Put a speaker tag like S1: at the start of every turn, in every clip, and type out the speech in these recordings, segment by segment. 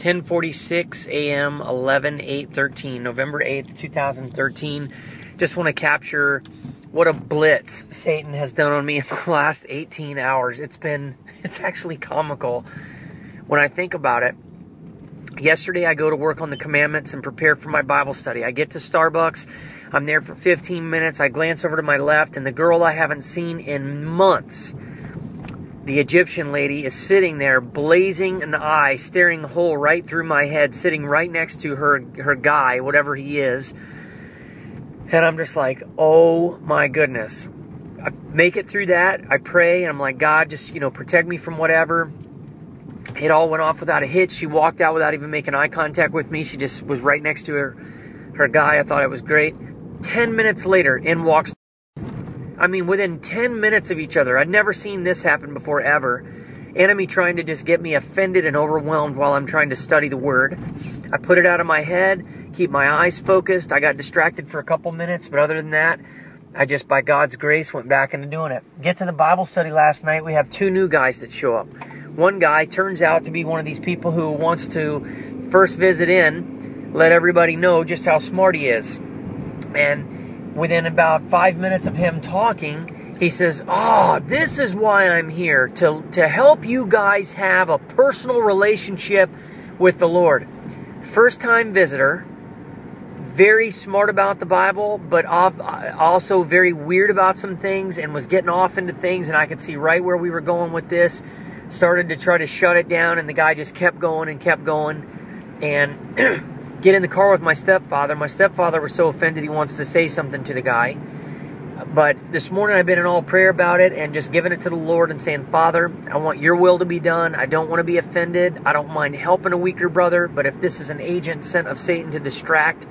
S1: 10:46 a.m. 11 8 13 November 8th 2013 just want to capture what a blitz Satan has done on me in the last 18 hours. It's been it's actually comical when I think about it. Yesterday I go to work on the commandments and prepare for my Bible study. I get to Starbucks I'm there for 15 minutes I glance over to my left and the girl I haven't seen in months the Egyptian lady is sitting there, blazing an eye, staring a hole right through my head, sitting right next to her her guy, whatever he is. And I'm just like, oh my goodness. I make it through that. I pray, and I'm like, God, just you know, protect me from whatever. It all went off without a hitch. She walked out without even making eye contact with me. She just was right next to her her guy. I thought it was great. Ten minutes later, in walks I mean, within 10 minutes of each other. I'd never seen this happen before, ever. Enemy trying to just get me offended and overwhelmed while I'm trying to study the Word. I put it out of my head, keep my eyes focused. I got distracted for a couple minutes, but other than that, I just, by God's grace, went back into doing it. Get to the Bible study last night. We have two new guys that show up. One guy turns out to be one of these people who wants to first visit in, let everybody know just how smart he is. And within about five minutes of him talking, he says, Oh, this is why I'm here to, to help you guys have a personal relationship with the Lord. First time visitor, very smart about the Bible, but also very weird about some things and was getting off into things. And I could see right where we were going with this. Started to try to shut it down, and the guy just kept going and kept going. And get in the car with my stepfather. My stepfather was so offended he wants to say something to the guy. But this morning I've been in all prayer about it and just giving it to the Lord and saying, Father, I want your will to be done. I don't want to be offended. I don't mind helping a weaker brother. But if this is an agent sent of Satan to distract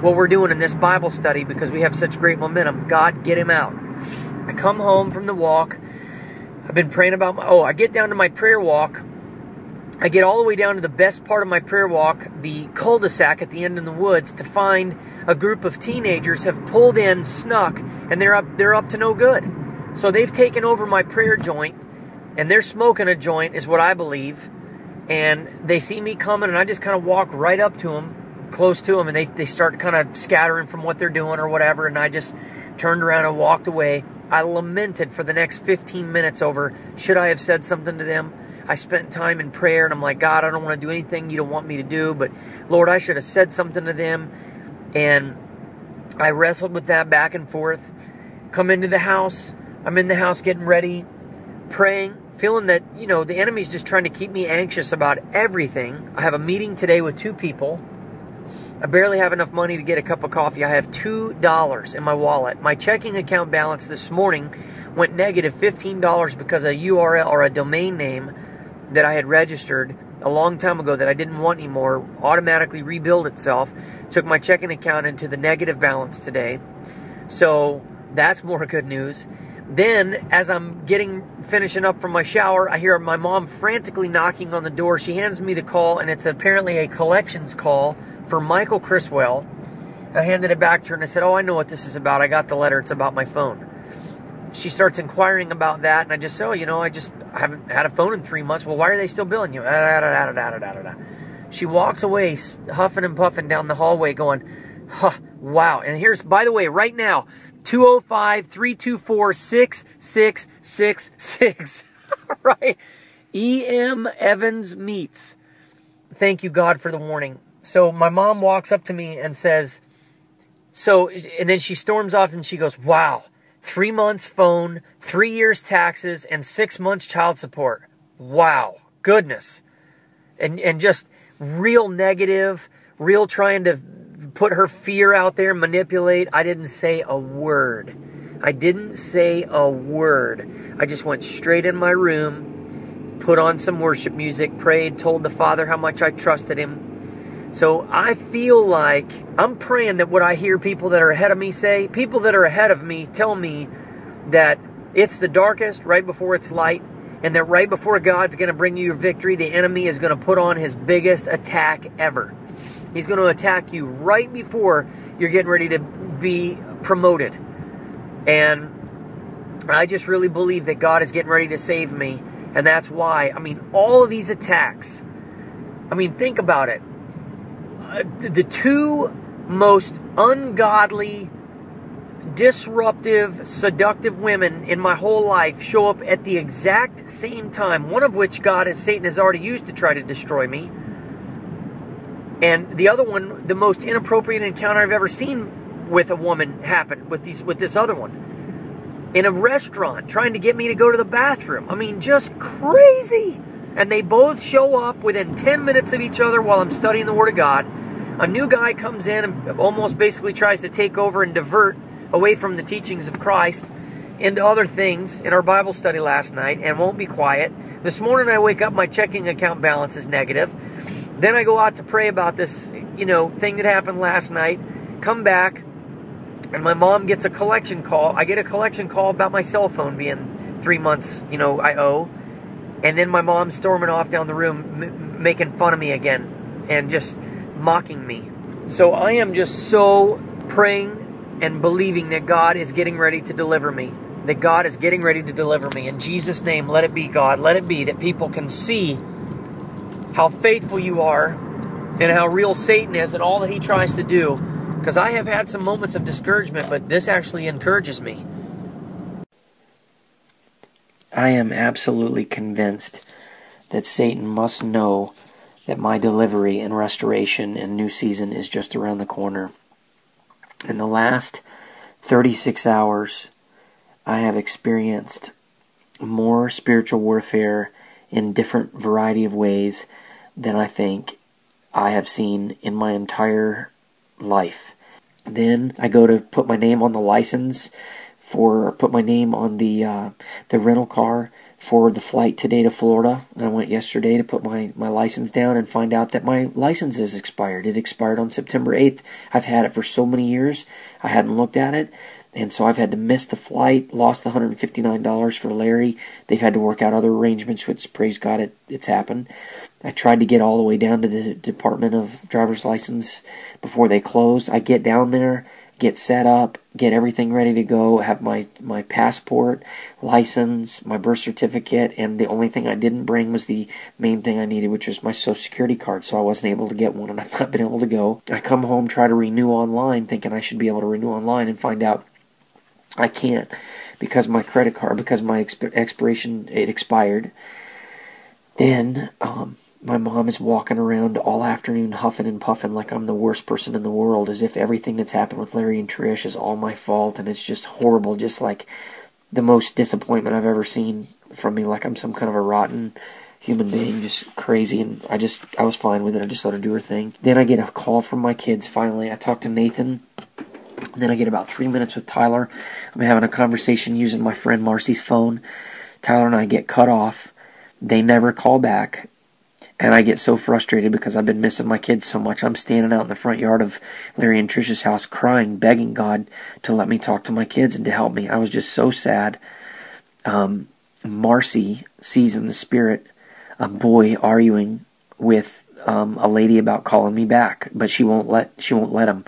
S1: what we're doing in this Bible study because we have such great momentum, God, get him out. I come home from the walk. I've been praying about my, oh, I get down to my prayer walk I get all the way down to the best part of my prayer walk, the cul-de-sac at the end in the woods, to find a group of teenagers have pulled in, snuck, and they're up they're up to no good. So they've taken over my prayer joint, and they're smoking a joint, is what I believe. And they see me coming, and I just kind of walk right up to them, close to them, and they, they start kind of scattering from what they're doing or whatever. And I just turned around and walked away. I lamented for the next 15 minutes over should I have said something to them? I spent time in prayer and I'm like, God, I don't want to do anything you don't want me to do, but Lord, I should have said something to them. And I wrestled with that back and forth. Come into the house. I'm in the house getting ready, praying, feeling that, you know, the enemy's just trying to keep me anxious about everything. I have a meeting today with two people. I barely have enough money to get a cup of coffee. I have $2 in my wallet. My checking account balance this morning went negative $15 because a URL or a domain name that I had registered a long time ago that I didn't want anymore automatically rebuild itself. Took my checking account into the negative balance today. So that's more good news. Then, as I'm getting finishing up from my shower, I hear my mom frantically knocking on the door. She hands me the call, and it's apparently a collections call for Michael Criswell. I handed it back to her and I said, Oh, I know what this is about. I got the letter. It's about my phone she starts inquiring about that, and I just say, oh, you know, I just haven't had a phone in three months. Well, why are they still billing you? She walks away, huffing and puffing down the hallway, going, huh, wow. And here's, by the way, right now, 205 324 6666. right? E.M. Evans Meats. Thank you, God, for the warning. So my mom walks up to me and says, so, and then she storms off and she goes, wow three months phone, three years taxes, and six months child support. Wow, goodness. And, and just real negative, real trying to put her fear out there, manipulate. I didn't say a word. I didn't say a word. I just went straight in my room, put on some worship music, prayed, told the Father how much I trusted Him, so I feel like I'm praying that what I hear people that are ahead of me say, people that are ahead of me tell me that it's the darkest right before it's light, and that right before God's going to bring you your victory, the enemy is going to put on his biggest attack ever. He's going to attack you right before you're getting ready to be promoted. And I just really believe that God is getting ready to save me. And that's why, I mean, all of these attacks I mean, think about it. Uh, the two most ungodly, disruptive, seductive women in my whole life show up at the exact same time. One of which God, as Satan, has already used to try to destroy me. And the other one, the most inappropriate encounter I've ever seen with a woman happen with these with this other one. In a restaurant, trying to get me to go to the bathroom. I mean, just crazy. And they both show up within 10 minutes of each other while I'm studying the Word of God. A new guy comes in and almost basically tries to take over and divert away from the teachings of Christ into other things in our Bible study last night and won't be quiet. This morning I wake up, my checking account balance is negative. Then I go out to pray about this, you know, thing that happened last night. Come back, and my mom gets a collection call. I get a collection call about my cell phone being three months, you know, I owe. And then my mom storming off down the room, m- making fun of me again and just mocking me. So I am just so praying and believing that God is getting ready to deliver me. That God is getting ready to deliver me. In Jesus' name, let it be, God. Let it be that people can see how faithful you are and how real Satan is and all that he tries to do. Because I have had some moments of discouragement, but this actually encourages me. I am absolutely convinced that Satan must know that my delivery and restoration and new season is just around the corner. In the last 36 hours, I have experienced more spiritual warfare in different variety of ways than I think I have seen in my entire life. Then I go to put my name on the license for put my name on the uh, the rental car for the flight today to Florida. And I went yesterday to put my, my license down and find out that my license is expired. It expired on September 8th. I've had it for so many years. I hadn't looked at it. And so I've had to miss the flight, lost the $159 for Larry. They've had to work out other arrangements, which praise God, it, it's happened. I tried to get all the way down to the Department of Driver's License before they close. I get down there, get set up, get everything ready to go, have my, my passport, license, my birth certificate, and the only thing I didn't bring was the main thing I needed, which was my social security card, so I wasn't able to get one, and I've not been able to go. I come home, try to renew online, thinking I should be able to renew online, and find out I can't because my credit card, because my exp- expiration, it expired. Then, um, my mom is walking around all afternoon huffing and puffing like I'm the worst person in the world, as if everything that's happened with Larry and Trish is all my fault, and it's just horrible, just like the most disappointment I've ever seen from me, like I'm some kind of a rotten human being, just crazy, and I just, I was fine with it, I just let her do her thing. Then I get a call from my kids, finally, I talk to Nathan, then I get about three minutes with Tyler, I'm having a conversation using my friend Marcy's phone, Tyler and I get cut off, they never call back, and I get so frustrated because I've been missing my kids so much. I'm standing out in the front yard of Larry and Trisha's house crying, begging God to let me talk to my kids and to help me. I was just so sad. Um, Marcy sees in the spirit a boy arguing with um, a lady about calling me back, but she won't let she won't let him.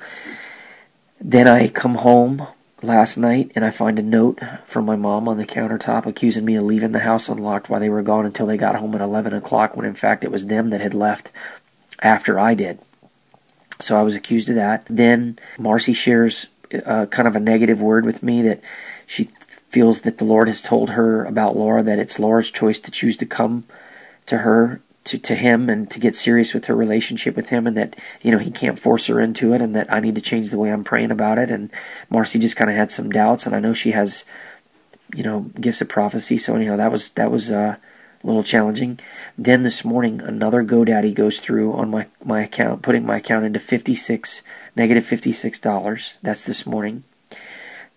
S1: Then I come home last night and I find a note from my mom on the countertop accusing me of leaving the house unlocked while they were gone until they got home at 11 o'clock when in fact it was them that had left after I did. So I was accused of that. Then Marcy shares uh, kind of a negative word with me that she feels that the Lord has told her about Laura that it's Laura's choice to choose to come to her to, to him and to get serious with her relationship with him and that, you know, he can't force her into it and that I need to change the way I'm praying about it. And Marcy just kind of had some doubts and I know she has, you know, gifts of prophecy. So anyhow, that was, that was, uh, a little challenging. Then this morning, another GoDaddy goes through on my, my account, putting my account into 56 negative 56 dollars That's this morning.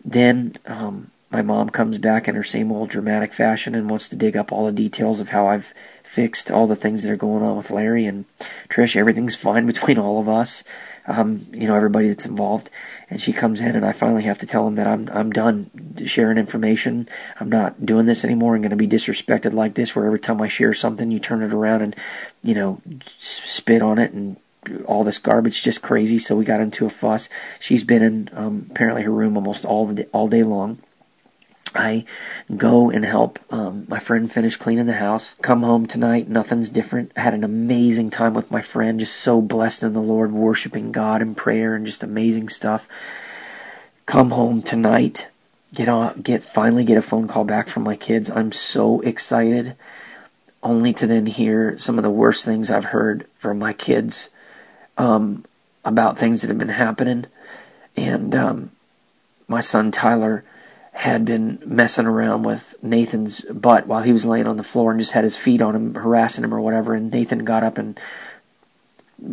S1: Then, um, my mom comes back in her same old dramatic fashion and wants to dig up all the details of how I've fixed all the things that are going on with Larry and Trish. Everything's fine between all of us, um, you know, everybody that's involved. And she comes in, and I finally have to tell him that I'm I'm done sharing information. I'm not doing this anymore. I'm going to be disrespected like this, where every time I share something, you turn it around and, you know, spit on it and all this garbage, just crazy. So we got into a fuss. She's been in um, apparently her room almost all the all day long I go and help um, my friend finish cleaning the house. Come home tonight, nothing's different. I had an amazing time with my friend, just so blessed in the Lord, worshiping God in prayer and just amazing stuff. Come home tonight, get on, get finally get a phone call back from my kids. I'm so excited, only to then hear some of the worst things I've heard from my kids um, about things that have been happening, and um, my son Tyler had been messing around with Nathan's butt while he was laying on the floor and just had his feet on him, harassing him or whatever. And Nathan got up and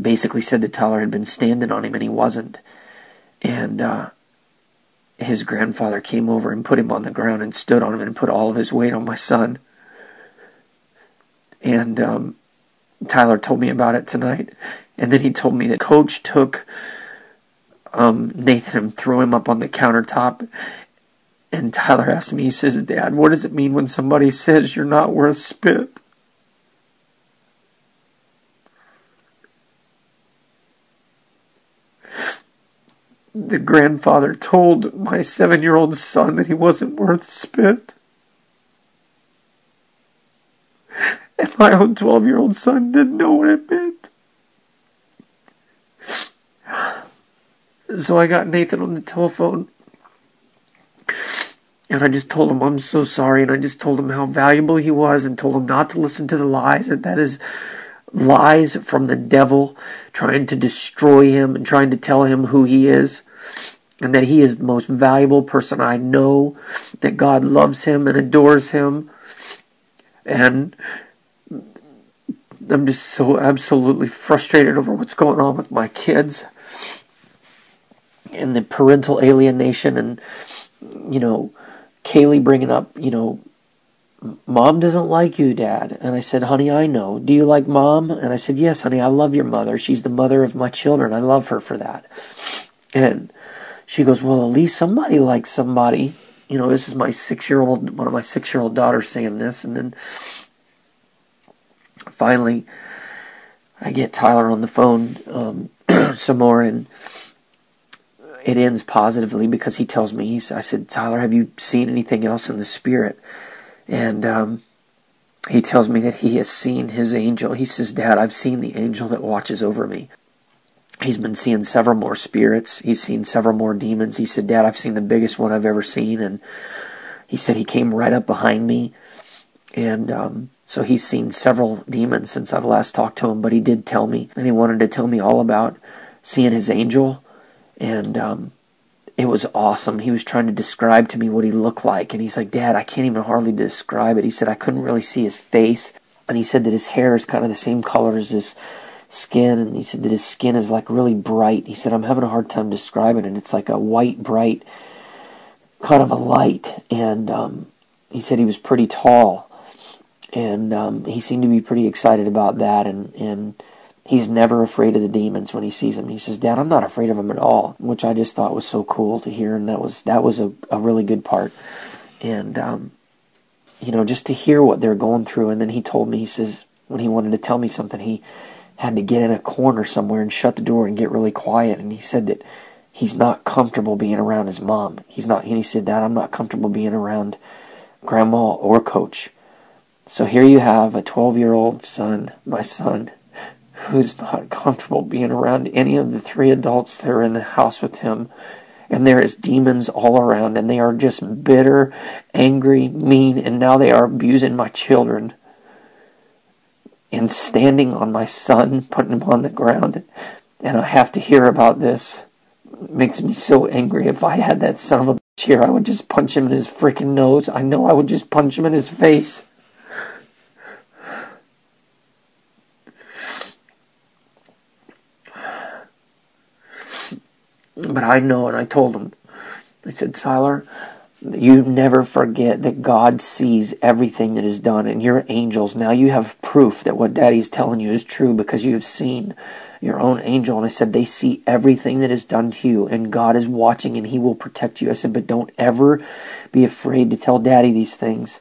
S1: basically said that Tyler had been standing on him and he wasn't. And uh, his grandfather came over and put him on the ground and stood on him and put all of his weight on my son. And um, Tyler told me about it tonight. And then he told me that coach took um, Nathan and threw him up on the countertop and Tyler asked me, he says, Dad, what does it mean when somebody says you're not worth spit? The grandfather told my seven year old son that he wasn't worth spit. And my own 12 year old son didn't know what it meant. So I got Nathan on the telephone and I just told him I'm so sorry, and I just told him how valuable he was, and told him not to listen to the lies, that that is lies from the devil trying to destroy him and trying to tell him who he is, and that he is the most valuable person I know, that God loves him and adores him, and I'm just so absolutely frustrated over what's going on with my kids and the parental alienation and you know Kaylee bringing up, you know, mom doesn't like you, dad. And I said, honey, I know. Do you like mom? And I said, yes, honey, I love your mother. She's the mother of my children. I love her for that. And she goes, well, at least somebody likes somebody. You know, this is my six year old, one of my six year old daughters saying this. And then finally, I get Tyler on the phone um, some more and it ends positively because he tells me, he's, I said, Tyler, have you seen anything else in the spirit? And um, he tells me that he has seen his angel. He says, Dad, I've seen the angel that watches over me. He's been seeing several more spirits. He's seen several more demons. He said, Dad, I've seen the biggest one I've ever seen. And he said he came right up behind me. And um, so he's seen several demons since I've last talked to him. But he did tell me, and he wanted to tell me all about seeing his angel and um, it was awesome. He was trying to describe to me what he looked like, and he's like, "Dad, I can't even hardly describe it." He said I couldn't really see his face, and he said that his hair is kind of the same color as his skin, and he said that his skin is like really bright. He said I'm having a hard time describing it. And it's like a white, bright kind of a light, and um, he said he was pretty tall, and um, he seemed to be pretty excited about that, and and He's never afraid of the demons when he sees them. He says, "Dad, I'm not afraid of them at all," which I just thought was so cool to hear, and that was that was a, a really good part. And um, you know, just to hear what they're going through, and then he told me, he says, when he wanted to tell me something, he had to get in a corner somewhere and shut the door and get really quiet. And he said that he's not comfortable being around his mom. He's not. And he said, "Dad, I'm not comfortable being around grandma or coach." So here you have a 12 year old son, my son, who's not comfortable being around any of the three adults that are in the house with him. And there is demons all around, and they are just bitter, angry, mean, and now they are abusing my children and standing on my son, putting him on the ground. And I have to hear about this. It makes me so angry. If I had that son of a bitch here, I would just punch him in his freaking nose. I know I would just punch him in his face. But I know, and I told him, I said, Tyler, you never forget that God sees everything that is done, and your angels. Now you have proof that what Daddy's telling you is true because you have seen your own angel. And I said, they see everything that is done to you, and God is watching, and He will protect you. I said, but don't ever be afraid to tell Daddy these things.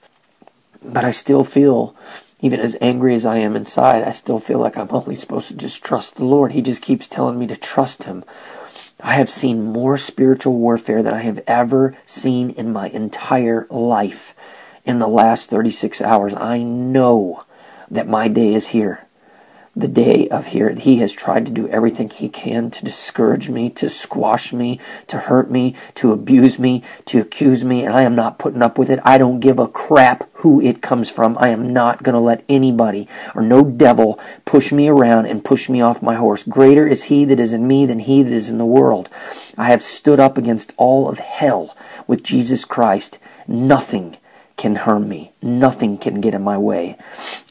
S1: But I still feel, even as angry as I am inside, I still feel like I'm only supposed to just trust the Lord. He just keeps telling me to trust Him. I have seen more spiritual warfare than I have ever seen in my entire life in the last 36 hours. I know that my day is here the day of here. He has tried to do everything he can to discourage me, to squash me, to hurt me, to abuse me, to accuse me, and I am not putting up with it. I don't give a crap who it comes from. I am not going to let anybody or no devil push me around and push me off my horse. Greater is he that is in me than he that is in the world. I have stood up against all of hell with Jesus Christ. Nothing can harm me. Nothing can get in my way.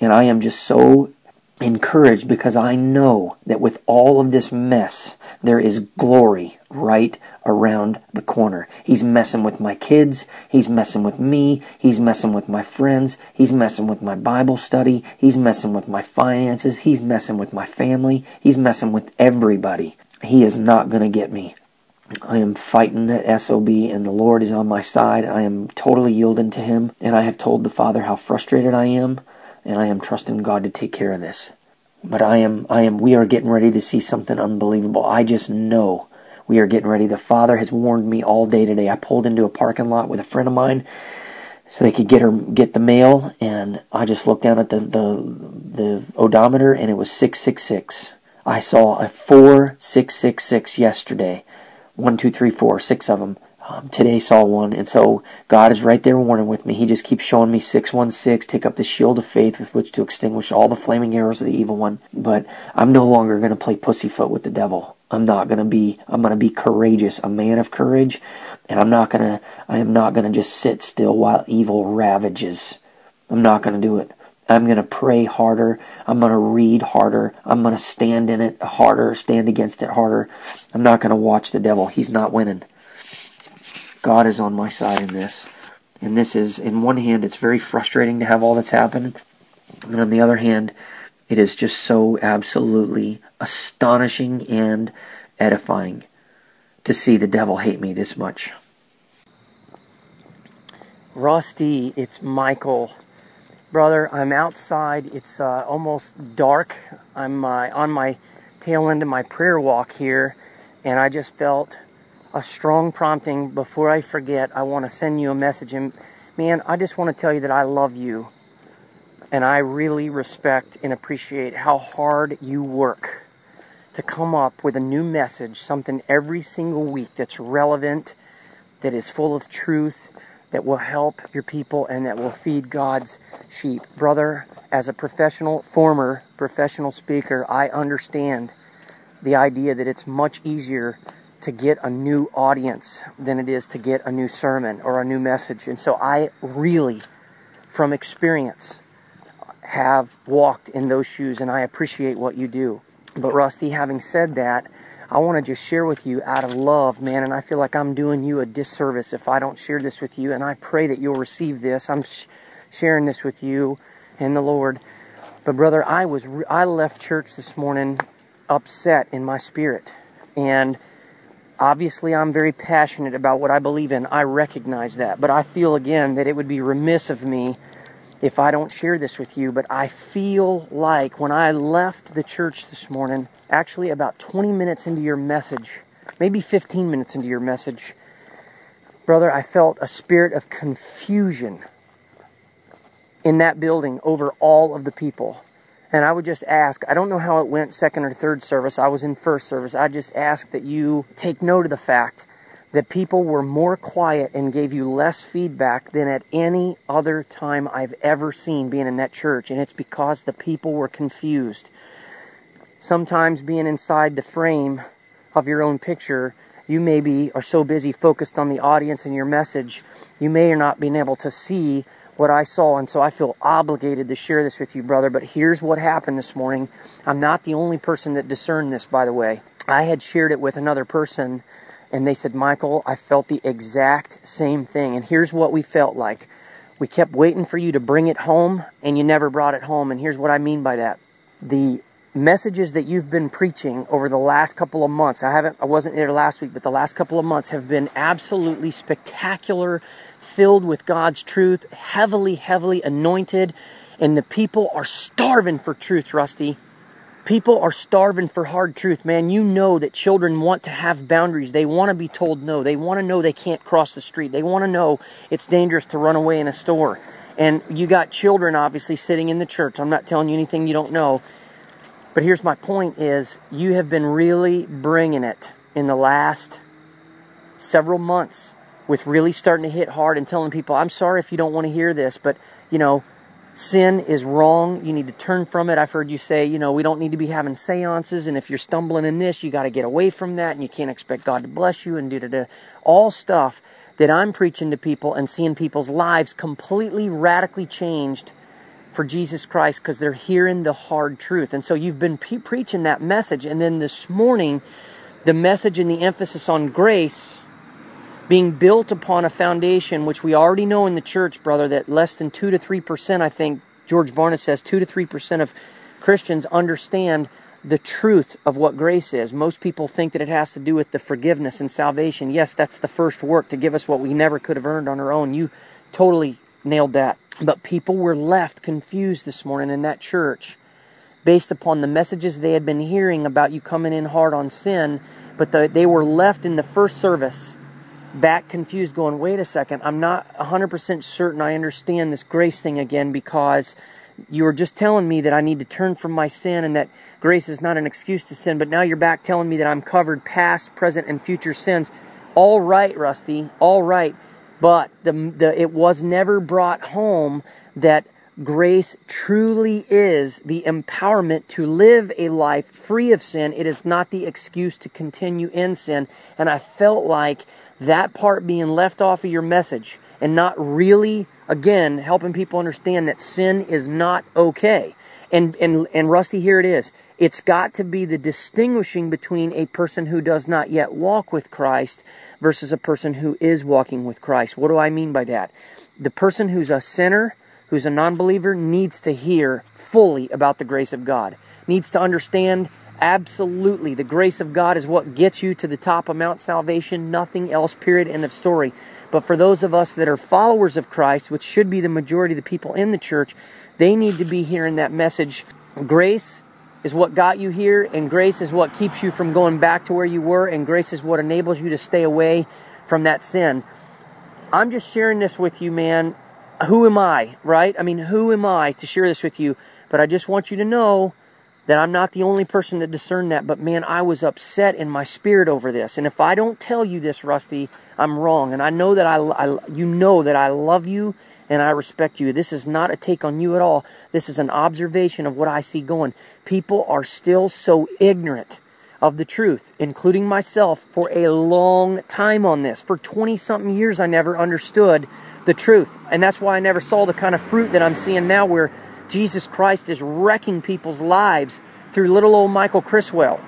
S1: And I am just so encouraged because I know that with all of this mess, there is glory right around the corner. He's messing with my kids. He's messing with me. He's messing with my friends. He's messing with my Bible study. He's messing with my finances. He's messing with my family. He's messing with everybody. He is not going to get me. I am fighting that SOB and the Lord is on my side. I am totally yielding to Him. And I have told the Father how frustrated I am and I am trusting God to take care of this. But I am, I am, we are getting ready to see something unbelievable. I just know we are getting ready. The Father has warned me all day today. I pulled into a parking lot with a friend of mine so they could get her get the mail, and I just looked down at the the, the odometer, and it was six six six. I saw a four six six six yesterday. One, two, three, four, six of them. Um, today saw one, and so God is right there warning with me. He just keeps showing me 616, take up the shield of faith with which to extinguish all the flaming arrows of the evil one. But I'm no longer going to play pussyfoot with the devil. I'm not going to be, I'm going to be courageous, a man of courage, and I'm not going to, I am not going to just sit still while evil ravages. I'm not going to do it. I'm going to pray harder. I'm going to read harder. I'm going to stand in it harder, stand against it harder. I'm not going to watch the devil. He's not winning. God is on my side in this. And this is, in one hand, it's very frustrating to have all that's happened. And on the other hand, it is just so absolutely astonishing and edifying to see the devil hate me this much. Rusty, it's Michael. Brother, I'm outside. It's uh, almost dark. I'm uh, on my tail end of my prayer walk here, and I just felt a strong prompting before I forget. I want to send you a message. And man, I just want to tell you that I love you. And I really respect and appreciate how hard you work to come up with a new message, something every single week that's relevant, that is full of truth, that will help your people, and that will feed God's sheep. Brother, as a professional, former professional speaker, I understand the idea that it's much easier to get a new audience than it is to get a new sermon or a new message. And so I really, from experience, have walked in those shoes and I appreciate what you do. But Rusty, having said that, I want to just share with you out of love, man, and I feel like I'm doing you a disservice if I don't share this with you, and I pray that you'll receive this. I'm sh- sharing this with you and the Lord. But brother, I was re- I left church this morning upset in my spirit. And Obviously, I'm very passionate about what I believe in. I recognize that. But I feel again that it would be remiss of me if I don't share this with you. But I feel like when I left the church this morning, actually about 20 minutes into your message, maybe 15 minutes into your message, brother, I felt a spirit of confusion in that building over all of the people. And I would just ask, I don't know how it went second or third service. I was in first service. I just ask that you take note of the fact that people were more quiet and gave you less feedback than at any other time I've ever seen being in that church. And it's because the people were confused. Sometimes being inside the frame of your own picture, you maybe are so busy focused on the audience and your message, you may or not been able to see what I saw, and so I feel obligated to share this with you, brother. But here's what happened this morning. I'm not the only person that discerned this, by the way. I had shared it with another person, and they said, Michael, I felt the exact same thing. And here's what we felt like. We kept waiting for you to bring it home, and you never brought it home. And here's what I mean by that. The messages that you've been preaching over the last couple of months. I haven't I wasn't there last week, but the last couple of months have been absolutely spectacular, filled with God's truth, heavily heavily anointed, and the people are starving for truth, Rusty. People are starving for hard truth, man. You know that children want to have boundaries. They want to be told no. They want to know they can't cross the street. They want to know it's dangerous to run away in a store. And you got children obviously sitting in the church. I'm not telling you anything you don't know. But here's my point is you have been really bringing it in the last several months with really starting to hit hard and telling people, I'm sorry if you don't want to hear this, but you know, sin is wrong. You need to turn from it. I've heard you say, you know, we don't need to be having seances. And if you're stumbling in this, you got to get away from that. And you can't expect God to bless you and do da All stuff that I'm preaching to people and seeing people's lives completely radically changed for Jesus Christ because they're hearing the hard truth. And so you've been pre- preaching that message. And then this morning, the message and the emphasis on grace being built upon a foundation which we already know in the church, brother, that less than 2 to 3%, I think George Barna says 2 to 3% of Christians understand the truth of what grace is. Most people think that it has to do with the forgiveness and salvation. Yes, that's the first work to give us what we never could have earned on our own. You totally nailed that. But people were left confused this morning in that church based upon the messages they had been hearing about you coming in hard on sin, but the, they were left in the first service back confused, going, wait a second, I'm not 100% certain I understand this grace thing again because you were just telling me that I need to turn from my sin and that grace is not an excuse to sin, but now you're back telling me that I'm covered past, present, and future sins. All right, Rusty, all right. But the, the, it was never brought home that grace truly is the empowerment to live a life free of sin. It is not the excuse to continue in sin. And I felt like that part being left off of your message and not really, again, helping people understand that sin is not okay. And, and, and Rusty, here it is. It's got to be the distinguishing between a person who does not yet walk with Christ versus a person who is walking with Christ. What do I mean by that? The person who's a sinner, who's a non believer, needs to hear fully about the grace of God, needs to understand Absolutely. The grace of God is what gets you to the top of Mount Salvation. Nothing else, period. End of story. But for those of us that are followers of Christ, which should be the majority of the people in the church, they need to be hearing that message. Grace is what got you here, and grace is what keeps you from going back to where you were, and grace is what enables you to stay away from that sin. I'm just sharing this with you, man. Who am I, right? I mean, who am I to share this with you? But I just want you to know that I'm not the only person that discerned that, but man, I was upset in my spirit over this. And if I don't tell you this, Rusty, I'm wrong. And I know that I, I, you know that I love you and I respect you. This is not a take on you at all. This is an observation of what I see going. People are still so ignorant of the truth, including myself, for a long time on this. For 20 something years, I never understood the truth. And that's why I never saw the kind of fruit that I'm seeing now where Jesus Christ is wrecking people's lives through little old Michael Criswell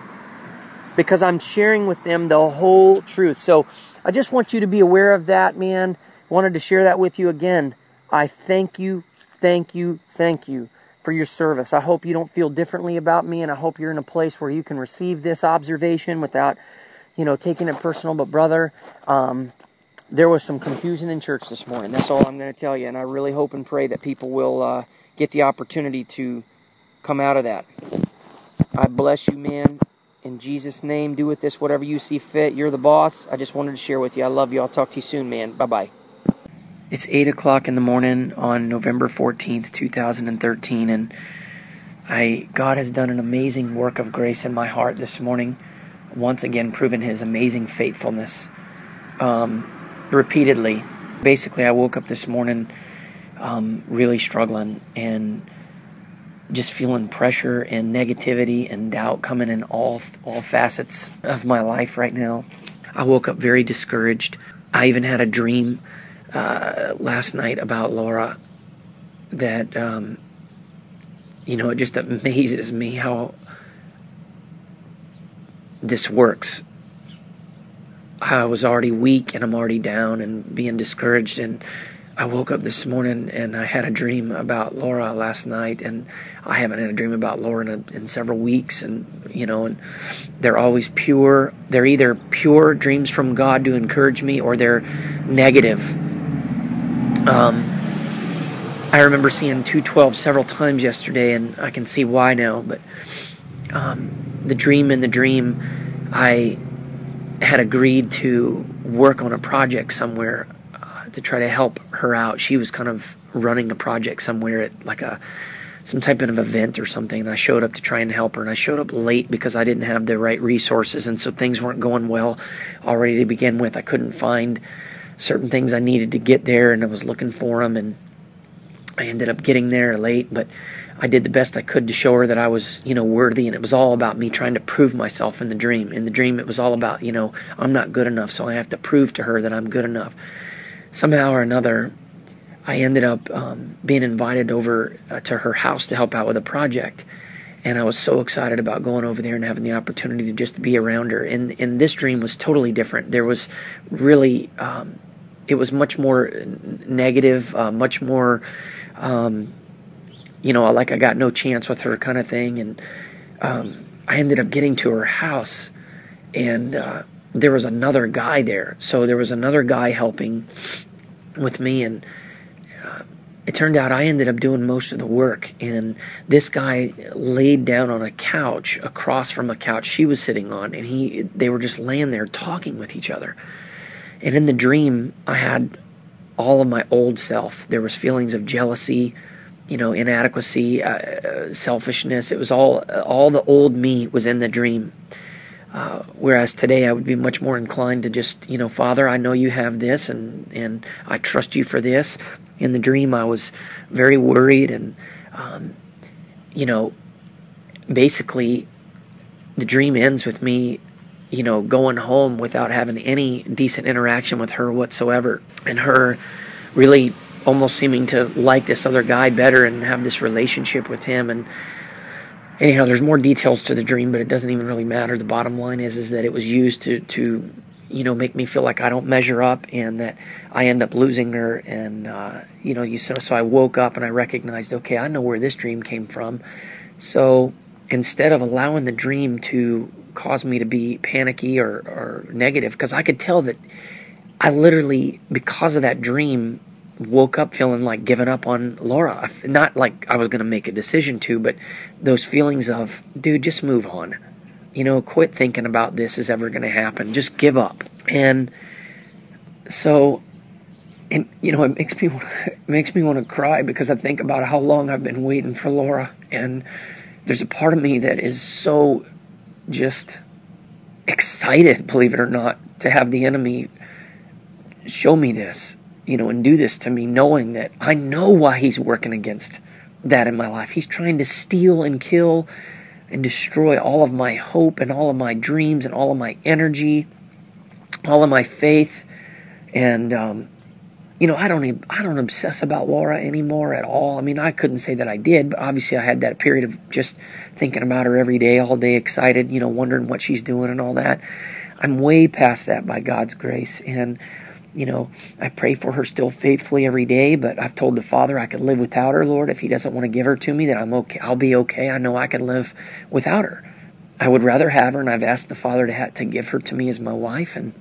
S1: because I'm sharing with them the whole truth. So I just want you to be aware of that, man. Wanted to share that with you again. I thank you, thank you, thank you for your service. I hope you don't feel differently about me, and I hope you're in a place where you can receive this observation without, you know, taking it personal. But brother, um, there was some confusion in church this morning. That's all I'm going to tell you, and I really hope and pray that people will. Uh, get the opportunity to come out of that. I bless you, man. In Jesus' name, do with this whatever you see fit. You're the boss. I just wanted to share with you. I love you. I'll talk to you soon, man. Bye bye. It's 8 o'clock in the morning on November 14th, 2013, and I God has done an amazing work of grace in my heart this morning. Once again, proven His amazing faithfulness um, repeatedly. Basically, I woke up this morning um, really struggling and just feeling pressure and negativity and doubt coming in all all facets of my life right now. I woke up very discouraged. I even had a dream uh, last night about Laura that um, you know it just amazes me how this works. I was already weak and I'm already down and being discouraged and I woke up this morning and I had a dream about Laura last night, and I haven't had a dream about Laura in, a, in, several weeks, and you know, and they're always pure. They're either pure dreams from God to encourage me, or they're negative. Um, I remember seeing two twelve several times yesterday, and I can see why now. But um, the dream in the dream, I had agreed to work on a project somewhere to try to help her out. She was kind of running a project somewhere at like a some type of event or something and I showed up to try and help her and I showed up late because I didn't have the right resources and so things weren't going well already to begin with. I couldn't find certain things I needed to get there and I was looking for them and I ended up getting there late but I did the best I could to show her that I was, you know, worthy and it was all about me trying to prove myself in the dream. In the dream it was all about, you know, I'm not good enough so I have to prove to her that I'm good enough. Somehow or another I ended up um, being invited over uh, to her house to help out with a project. And I was so excited about going over there and having the opportunity to just be around her. And, and this dream was totally different. There was really, um, it was much more negative, uh, much more, um, you know, like I got no chance with her kind of thing. And um, I ended up getting to her house, and uh, there was another guy there. So there was another guy helping with me, and it turned out I ended up doing most of the work, and this guy laid down on a couch across from a couch she was sitting on, and he they were just laying there talking with each other. And in the dream, I had all of my old self. There was feelings of jealousy, you know, inadequacy, uh, selfishness. It was all all the old me was in the dream. Uh, whereas today I would be much more inclined to just, you know, Father, I know you have this, and and I trust you for this. In the dream, I was very worried, and um, you know, basically, the dream ends with me, you know, going home without having any decent interaction with her whatsoever, and her really almost seeming to like this other guy better and have this relationship with him. And anyhow there's more details to the dream but it doesn't even really matter the bottom line is is that it was used to to you know, make me feel like I don't measure up and that I end up losing her. And, uh, you know, you so, so I woke up and I recognized, okay, I know where this dream came from. So instead of allowing the dream to cause me to be panicky or, or negative, because I could tell that I literally, because of that dream, woke up feeling like giving up on Laura. Not like I was going to make a decision to, but those feelings of, dude, just move on you know, quit thinking about this is ever going to happen. Just give up. And so, and you know, it makes me it makes me want to cry because I think about how long I've been waiting for Laura, and there's a part of me that is so just excited, believe it or not, to have the enemy show me this, you know, and do this to me, knowing that I know why he's working against that in my life. He's trying to steal and kill and destroy all of my hope and all of my dreams and all of my energy, all of my faith. And um, you know, I don't I don't obsess about Laura anymore at all. I mean, I couldn't say that I did, but obviously I had that period of just thinking about her every day, all day, excited, you know, wondering what she's doing and all that. I'm way past that by God's grace, and you know, I pray for her still faithfully every day, but I've told the Father I could live without her, Lord. If He doesn't want to give her to me, then I'm okay. I'll be okay. I know I can live without her. I would rather have her, and I've asked the Father to to give her to me as my wife, and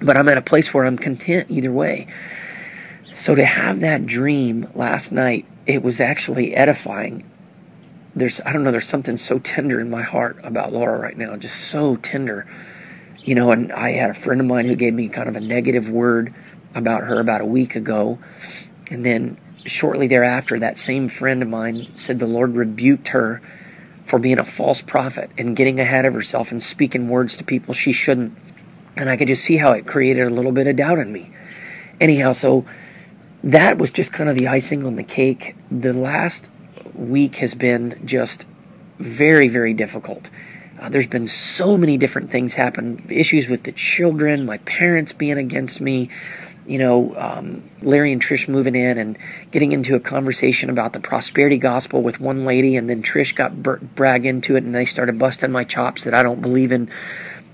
S1: but I'm at a place where I'm content either way. So to have that dream last night, it was actually edifying. There's I don't know, there's something so tender in my heart about Laura right now, just so tender you know, and I had a friend of mine who gave me kind of a negative word about her about a week ago. And then shortly thereafter, that same friend of mine said the Lord rebuked her for being a false prophet and getting ahead of herself and speaking words to people she shouldn't. And I could just see how it created a little bit of doubt in me. Anyhow, so that was just kind of the icing on the cake. The last week has been just very, very difficult. Uh, there's been so many different things happen issues with the children, my parents being against me, you know, um, Larry and Trish moving in and getting into a conversation about the prosperity gospel with one lady, and then Trish got br- brag into it, and they started busting my chops that I don't believe in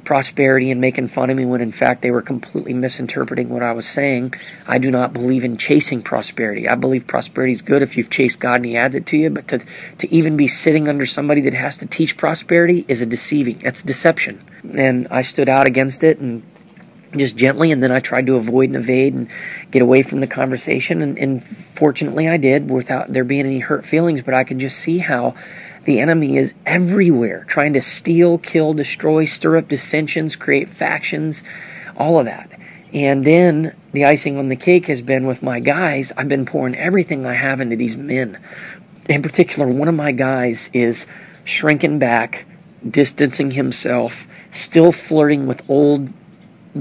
S1: prosperity and making fun of me when in fact they were completely misinterpreting what I was saying. I do not believe in chasing prosperity. I believe prosperity is good if you've chased God and He adds it to you, but to, to even be sitting under somebody that has to teach prosperity is a deceiving. It's deception. And I stood out against it and just gently, and then I tried to avoid and evade and get away from the conversation. And, and fortunately, I did without there being any hurt feelings. But I could just see how The enemy is everywhere, trying to steal, kill, destroy, stir up dissensions, create factions, all of that. And then the icing on the cake has been with my guys, I've been pouring everything I have into these men. In particular, one of my guys is shrinking back, distancing himself, still flirting with old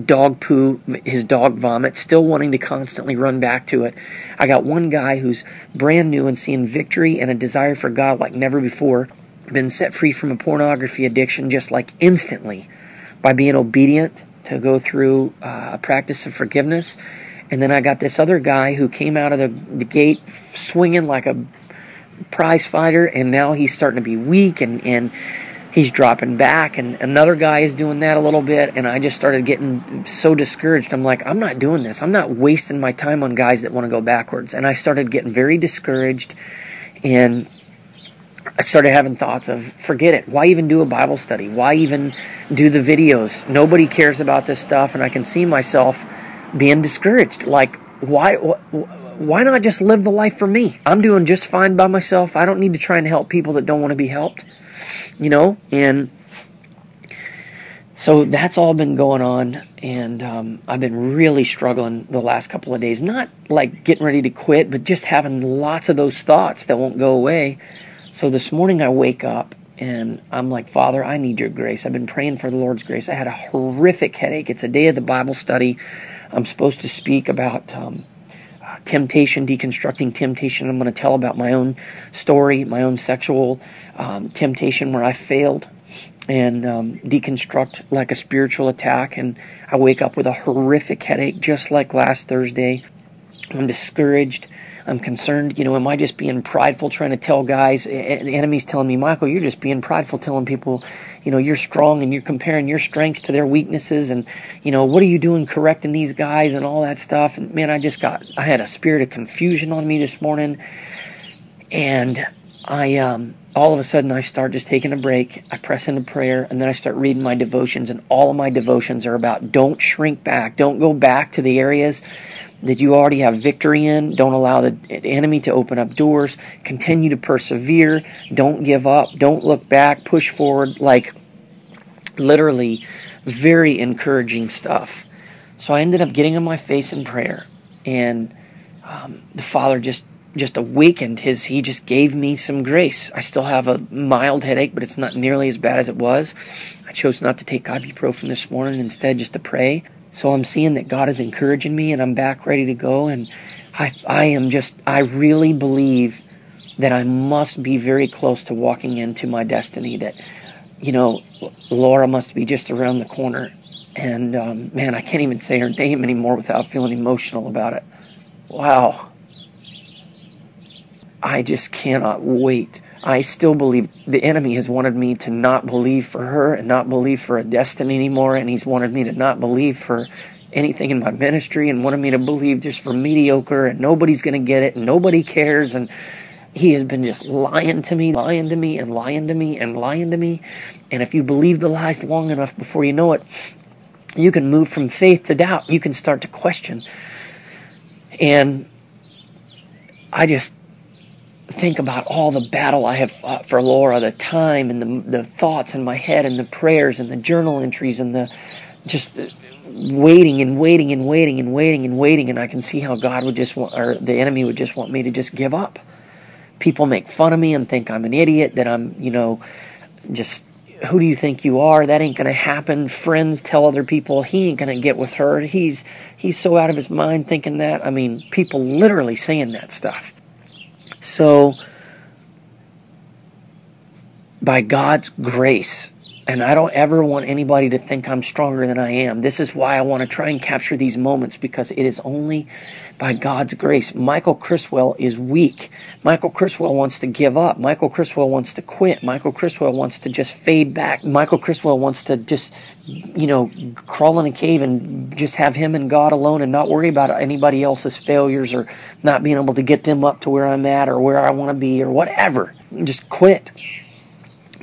S1: dog poo, his dog vomit, still wanting to constantly run back to it. I got one guy who's brand new and seeing victory and a desire for God like never before, been set free from a pornography addiction just like instantly by being obedient to go through uh, a practice of forgiveness. And then I got this other guy who came out of the, the gate swinging like a prize fighter, and now he's starting to be weak and, and he's dropping back and another guy is doing that a little bit and i just started getting so discouraged. I'm like i'm not doing this. I'm not wasting my time on guys that want to go backwards. And i started getting very discouraged and i started having thoughts of forget it. Why even do a bible study? Why even do the videos? Nobody cares about this stuff and i can see myself being discouraged. Like why why not just live the life for me? I'm doing just fine by myself. I don't need to try and help people that don't want to be helped you know, and so that's all been going on, and um, I've been really struggling the last couple of days. Not like getting ready to quit, but just having lots of those thoughts that won't go away. So this morning I wake up and I'm like, Father, I need your grace. I've been praying for the Lord's grace. I had a horrific headache. It's a day of the Bible study. I'm supposed to speak about um, temptation, deconstructing temptation. I'm going to tell about my own story, my own sexual um, temptation where I failed, and um, deconstruct like a spiritual attack. And I wake up with a horrific headache, just like last Thursday. I'm discouraged. I'm concerned, you know, am I just being prideful trying to tell guys? The enemy's telling me, Michael, you're just being prideful telling people, you know, you're strong and you're comparing your strengths to their weaknesses. And, you know, what are you doing correcting these guys and all that stuff? And man, I just got, I had a spirit of confusion on me this morning. And I, um, all of a sudden I start just taking a break. I press into prayer and then I start reading my devotions. And all of my devotions are about don't shrink back. Don't go back to the areas that you already have victory in. Don't allow the enemy to open up doors. Continue to persevere. Don't give up. Don't look back. Push forward. Like literally very encouraging stuff. So I ended up getting on my face in prayer, and um, the Father just just awakened his. He just gave me some grace. I still have a mild headache, but it's not nearly as bad as it was. I chose not to take ibuprofen this morning, instead just to pray. So I'm seeing that God is encouraging me and I'm back ready to go. And I, I am just, I really believe that I must be very close to walking into my destiny. That, you know, Laura must be just around the corner. And um, man, I can't even say her name anymore without feeling emotional about it. Wow. I just cannot wait I still believe the enemy has wanted me to not believe for her and not believe for a destiny anymore, and he's wanted me to not believe for anything in my ministry and wanted me to believe just for mediocre and nobody's going to get it and nobody cares and he has been just lying to me, lying to me, and lying to me, and lying to me. And if you believe the lies long enough before you know it, you can move from faith to doubt. You can start to question. And I just think about all the battle I have fought for Laura, the time and the, the thoughts in my head and the prayers and the journal entries and the just the waiting and waiting and waiting and waiting and waiting and I can see how God would just want or the enemy would just want me to just give up. People make fun of me and think I'm an idiot, that I'm, you know, just who do you think you are? That ain't gonna happen. Friends tell other people he ain't gonna get with her. He's he's so out of his mind thinking that. I mean, people literally saying that stuff. So, by God's grace, and I don't ever want anybody to think I'm stronger than I am. This is why I want to try and capture these moments because it is only by God's grace. Michael Criswell is weak. Michael Criswell wants to give up. Michael Criswell wants to quit. Michael Criswell wants to just fade back. Michael Criswell wants to just, you know, crawl in a cave and just have him and God alone and not worry about anybody else's failures or not being able to get them up to where I'm at or where I want to be or whatever. Just quit.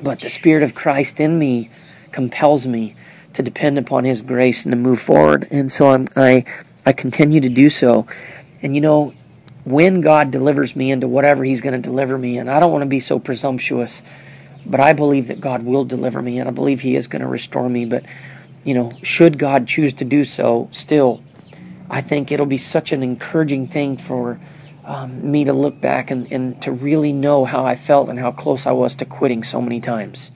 S1: But the Spirit of Christ in me compels me to depend upon His grace and to move forward. And so I'm, I I continue to do so. And you know, when God delivers me into whatever He's going to deliver me, and I don't want to be so presumptuous but I believe that God will deliver me, and I believe He is going to restore me. But, you know, should God choose to do so, still, I think it'll be such an encouraging thing for um, me to look back and, and to really know how I felt and how close I was to quitting so many times.